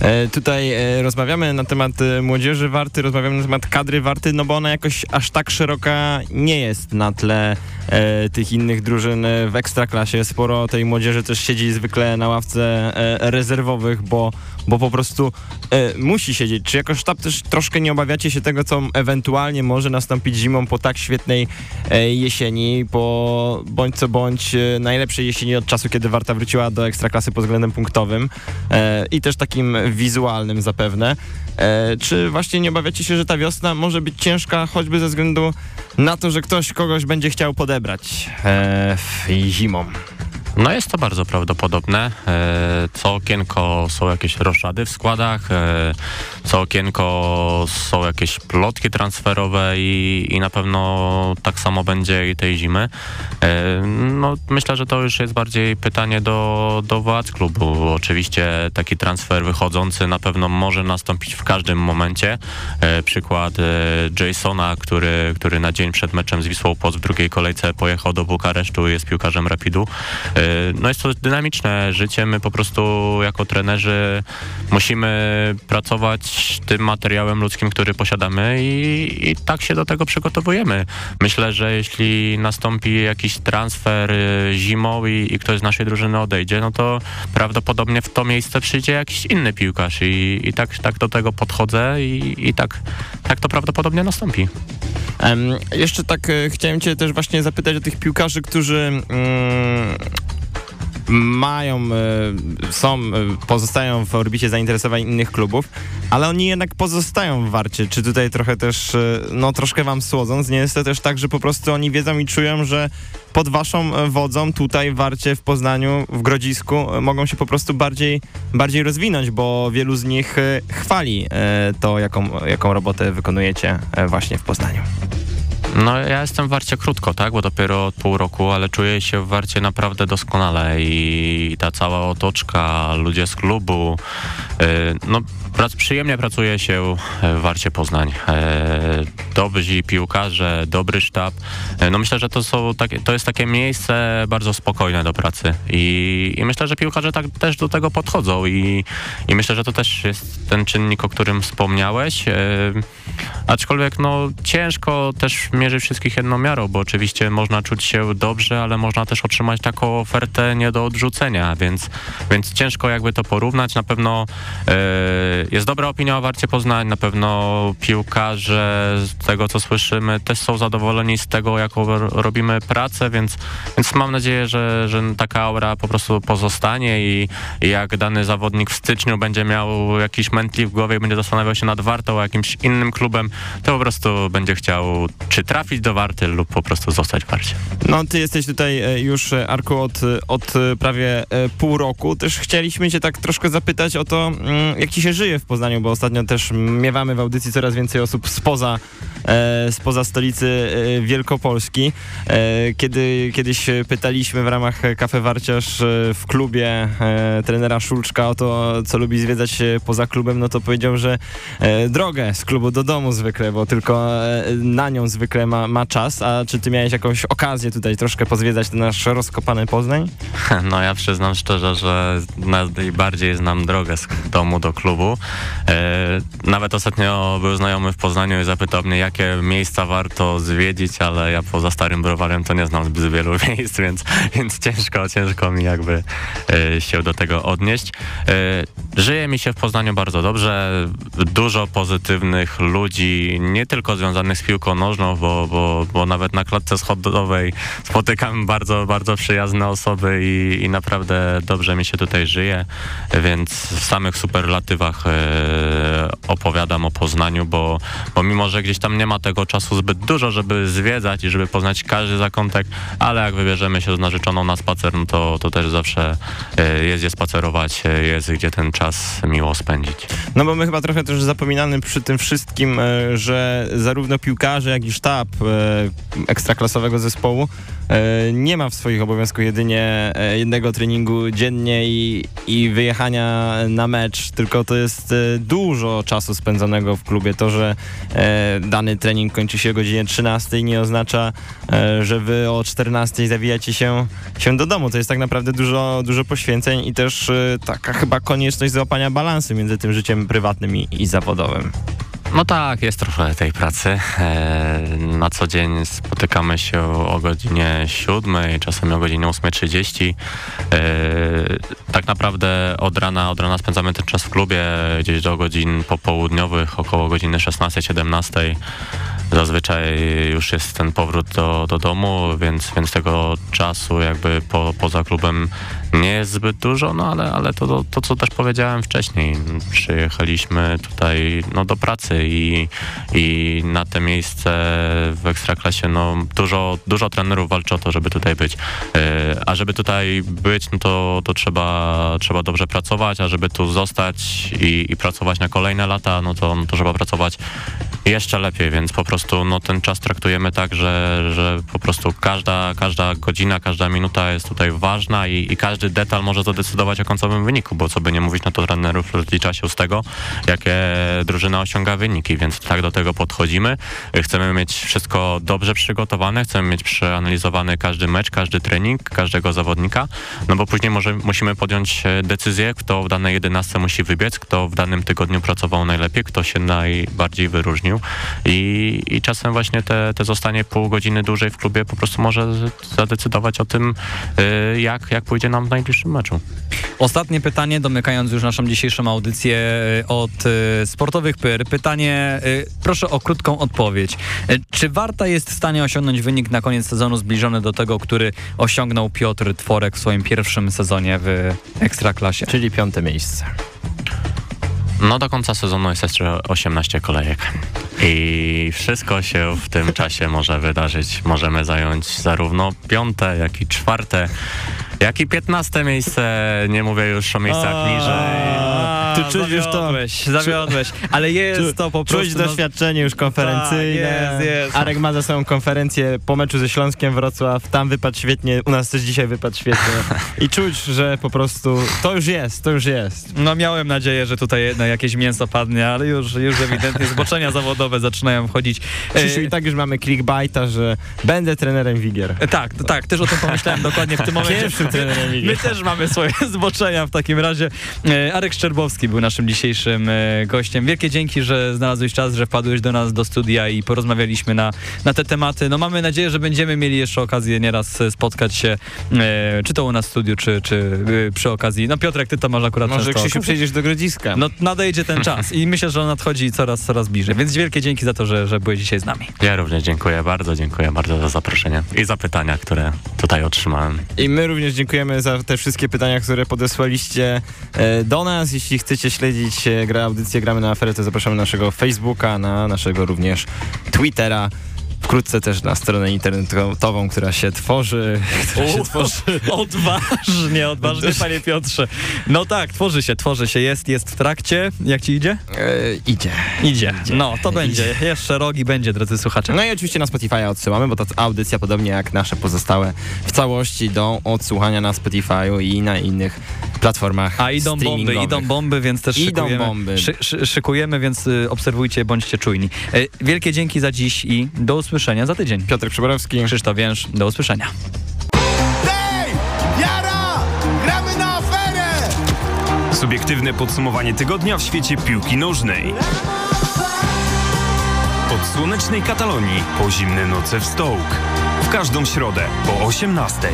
E, tutaj e, rozmawiamy na temat e, młodzieży Warty, rozmawiamy na temat kadry Warty, no bo ona jakoś aż tak szeroka nie jest na tle e, tych innych drużyn e, w Ekstraklasie. Sporo tej młodzieży też siedzi zwykle na ławce rezerwowych, bo, bo po prostu e, musi siedzieć. Czy jako sztab też troszkę nie obawiacie się tego, co ewentualnie może nastąpić zimą po tak świetnej e, jesieni, po bądź co bądź e, najlepszej jesieni od czasu, kiedy Warta wróciła do Ekstraklasy pod względem punktowym e, i też takim wizualnym zapewne. E, czy właśnie nie obawiacie się, że ta wiosna może być ciężka choćby ze względu na to, że ktoś kogoś będzie chciał podebrać e, zimą? No jest to bardzo prawdopodobne. E, co okienko są jakieś roszady w składach, e, co okienko są jakieś plotki transferowe i, i na pewno tak samo będzie i tej zimy. E, no myślę, że to już jest bardziej pytanie do, do władz klubu. Oczywiście taki transfer wychodzący na pewno może nastąpić w każdym momencie. Przykład Jasona, który, który na dzień przed meczem z Wisłą Poc w drugiej kolejce pojechał do Bukaresztu jest piłkarzem Rapidu no jest to dynamiczne życie. My po prostu jako trenerzy musimy pracować tym materiałem ludzkim, który posiadamy i, i tak się do tego przygotowujemy. Myślę, że jeśli nastąpi jakiś transfer y, zimą i, i ktoś z naszej drużyny odejdzie, no to prawdopodobnie w to miejsce przyjdzie jakiś inny piłkarz i, i tak, tak do tego podchodzę i, i tak, tak to prawdopodobnie nastąpi. Um, jeszcze tak e, chciałem cię też właśnie zapytać o tych piłkarzy, którzy mm, mają, e, są, e, pozostają w orbicie zainteresowań innych klubów, ale oni jednak pozostają w Warcie. Czy tutaj trochę też, e, no troszkę wam słodząc, nie jest to też tak, że po prostu oni wiedzą i czują, że pod waszą wodzą tutaj w Warcie, w Poznaniu, w Grodzisku mogą się po prostu bardziej, bardziej rozwinąć, bo wielu z nich chwali to, jaką, jaką robotę wykonujecie właśnie w Poznaniu. No ja jestem w Warcie krótko, tak, bo dopiero od pół roku, ale czuję się w Warcie naprawdę doskonale i ta cała otoczka, ludzie z klubu, yy, no prac, przyjemnie pracuje się w Warcie Poznań. Yy, dobrzy piłkarze, dobry sztab. Yy, no myślę, że to, są takie, to jest takie miejsce bardzo spokojne do pracy i, i myślę, że piłkarze tak też do tego podchodzą i, i myślę, że to też jest ten czynnik, o którym wspomniałeś. Aczkolwiek no ciężko też mierzy wszystkich jedną miarą, bo oczywiście można czuć się dobrze, ale można też otrzymać taką ofertę nie do odrzucenia, więc, więc ciężko jakby to porównać. Na pewno e, jest dobra opinia o Warcie Poznań, na pewno piłkarze z tego co słyszymy też są zadowoleni z tego, jaką robimy pracę, więc, więc mam nadzieję, że, że taka aura po prostu pozostanie i, i jak dany zawodnik w styczniu będzie miał jakiś mętli w głowie i będzie zastanawiał się nad Wartą, jakimś innym klubem, to po prostu będzie chciał czy trafić do Warty lub po prostu zostać w Warcie. No, ty jesteś tutaj e, już, e, Arku, od, od prawie e, pół roku. Też chcieliśmy cię tak troszkę zapytać o to, mm, jak ci się żyje w Poznaniu, bo ostatnio też miewamy w audycji coraz więcej osób spoza, spoza stolicy Wielkopolski. Kiedy kiedyś pytaliśmy w ramach Kafe Warciarz w klubie trenera Szulczka o to, co lubi zwiedzać poza klubem, no to powiedział, że drogę z klubu do domu zwykle, bo tylko e, na nią zwykle ma, ma czas, a czy ty miałeś jakąś okazję tutaj troszkę pozwiedzać ten nasz rozkopany Poznań? No ja przyznam szczerze, że najbardziej znam drogę z domu do klubu. E, nawet ostatnio był znajomy w Poznaniu i zapytał mnie, jakie miejsca warto zwiedzić, ale ja poza Starym Browarem to nie znam zbyt wielu miejsc, więc, więc ciężko, ciężko mi jakby e, się do tego odnieść. E, żyje mi się w Poznaniu bardzo dobrze. Dużo pozytywnych ludzi, nie tylko związanych z piłką nożną, bo, bo, bo nawet na klatce schodowej spotykam bardzo, bardzo przyjazne osoby i, i naprawdę dobrze mi się tutaj żyje, więc w samych superlatywach opowiadam o Poznaniu, bo, bo mimo, że gdzieś tam nie ma tego czasu zbyt dużo, żeby zwiedzać i żeby poznać każdy zakątek, ale jak wybierzemy się z narzeczoną na spacer, no to, to też zawsze e, jest gdzie spacerować, e, jest gdzie ten czas miło spędzić. No bo my chyba trochę też zapominamy przy tym wszystkim, e, że zarówno piłkarze, jak i sztab e, ekstraklasowego zespołu e, nie ma w swoich obowiązkach jedynie e, jednego treningu dziennie i, i wyjechania na mecz, tylko to jest e, dużo czasu spędzonego w klubie. To, że e, dany trening kończy się o godzinie 13 nie oznacza, e, że wy o 14 zawijacie się, się do domu. To jest tak naprawdę dużo, dużo poświęceń i też taka chyba konieczność złapania balansu między tym życiem prywatnym i, i zawodowym. No tak, jest trochę tej pracy. E, na co dzień spotykamy się o godzinie 7, czasami o godzinie 8.30. E, tak naprawdę od rana, od rana spędzamy ten czas w klubie, gdzieś do godzin popołudniowych, około godziny 16-17. Zazwyczaj już jest ten powrót do, do domu, więc, więc tego czasu jakby po, poza klubem nie jest zbyt dużo, no ale, ale to, to, to co też powiedziałem wcześniej, przyjechaliśmy tutaj no, do pracy i, i na te miejsce w Ekstraklasie no, dużo, dużo trenerów walczy o to, żeby tutaj być. Yy, A żeby tutaj być, no to, to trzeba, trzeba dobrze pracować, a żeby tu zostać i, i pracować na kolejne lata, no to, no to trzeba pracować jeszcze lepiej, więc po prostu no, ten czas traktujemy tak, że, że po prostu każda, każda godzina, każda minuta jest tutaj ważna i, i każdy detal może zadecydować o końcowym wyniku, bo co by nie mówić, no to trenerów rozlicza się z tego, jakie drużyna osiąga wyniki, więc tak do tego podchodzimy. Chcemy mieć wszystko dobrze przygotowane, chcemy mieć przeanalizowany każdy mecz, każdy trening, każdego zawodnika, no bo później może, musimy podjąć e, decyzję, kto w danej jedenastce musi wybiec, kto w danym tygodniu pracował najlepiej, kto się najbardziej wyróżnił i, i czasem właśnie te, te zostanie pół godziny dłużej w klubie po prostu może zadecydować o tym, y, jak, jak pójdzie nam najbliższym meczu. Ostatnie pytanie, domykając już naszą dzisiejszą audycję e, od e, Sportowych Pyr. Pytanie, e, proszę o krótką odpowiedź. Czy Warta jest w stanie osiągnąć wynik na koniec sezonu zbliżony do tego, który osiągnął Piotr Tworek w swoim pierwszym sezonie w Ekstraklasie? Czyli piąte miejsce. No do końca sezonu jest jeszcze 18 kolejek i wszystko się w tym czasie może wydarzyć. Możemy zająć zarówno piąte, jak i czwarte, jak i 15 miejsce, nie mówię już o miejscach niżej. Ty czujesz już to? Zawiodłeś, zawiodłeś, ale jest to po prostu... Czuć no, doświadczenie już konferencyjne. Tak, jest, jest. Arek ma za sobą konferencję po meczu ze Śląskiem Wrocław. Tam wypadł świetnie, u nas też dzisiaj wypadł świetnie. I czuć, że po prostu to już jest, to już jest. No miałem nadzieję, że tutaj na jakieś mięso padnie, ale już, już ewidentnie zboczenia zawodowe zaczynają wchodzić. Krzysiu, E, i tak już mamy clickbaita, że będę trenerem Wigier. E, Tak, to- tak, też o tym pomyślałem dokładnie w tym momencie. Pierwszym trenerem My też mamy swoje zboczenia w takim razie. E, Arek Szczerbowski był naszym dzisiejszym e, gościem. Wielkie dzięki, że znalazłeś czas, że wpadłeś do nas do studia i porozmawialiśmy na, na te tematy. No mamy nadzieję, że będziemy mieli jeszcze okazję nieraz e, spotkać się, czy to u nas w studiu, czy, czy przy okazji. No Piotrek, ty to masz akurat Może często Krzysiu okazję. przejdziesz do Grodziska. No nadejdzie ten czas i myślę, że on nadchodzi coraz, coraz bliżej. Więc wielkie dzięki za to, że, że byłeś dzisiaj z nami. Ja również dziękuję bardzo, dziękuję bardzo za zaproszenie i za pytania, które tutaj otrzymałem. I my również dziękujemy za te wszystkie pytania, które podesłaliście e, do nas. Jeśli chcecie śledzić e, gra, audycję Gramy na aferę, to zapraszamy na naszego Facebooka, na naszego również Twittera. Wkrótce też na stronę internetową, która się tworzy. Która się tworzy. Odważnie, odważnie, panie Piotrze. No tak, tworzy się, tworzy się, jest, jest w trakcie. Jak ci idzie? E, idzie. Idzie. No, to będzie. Jeszcze rogi będzie, drodzy słuchacze. No i oczywiście na Spotify odsyłamy, bo ta audycja, podobnie jak nasze pozostałe, w całości do odsłuchania na Spotify'u i na innych platformach A idą bomby, idą bomby, więc też Idą szykujemy, bomby. Szy, szy, szykujemy, więc y, obserwujcie, bądźcie czujni. Y, wielkie dzięki za dziś i do usłyszenia za tydzień. Piotr Przyborowski. Krzysztof Więż, do usłyszenia. Hej! Jara! Gramy na aferę! Subiektywne podsumowanie tygodnia w świecie piłki nożnej. Od słonecznej Katalonii po zimne noce w Stołk. W każdą środę po 18.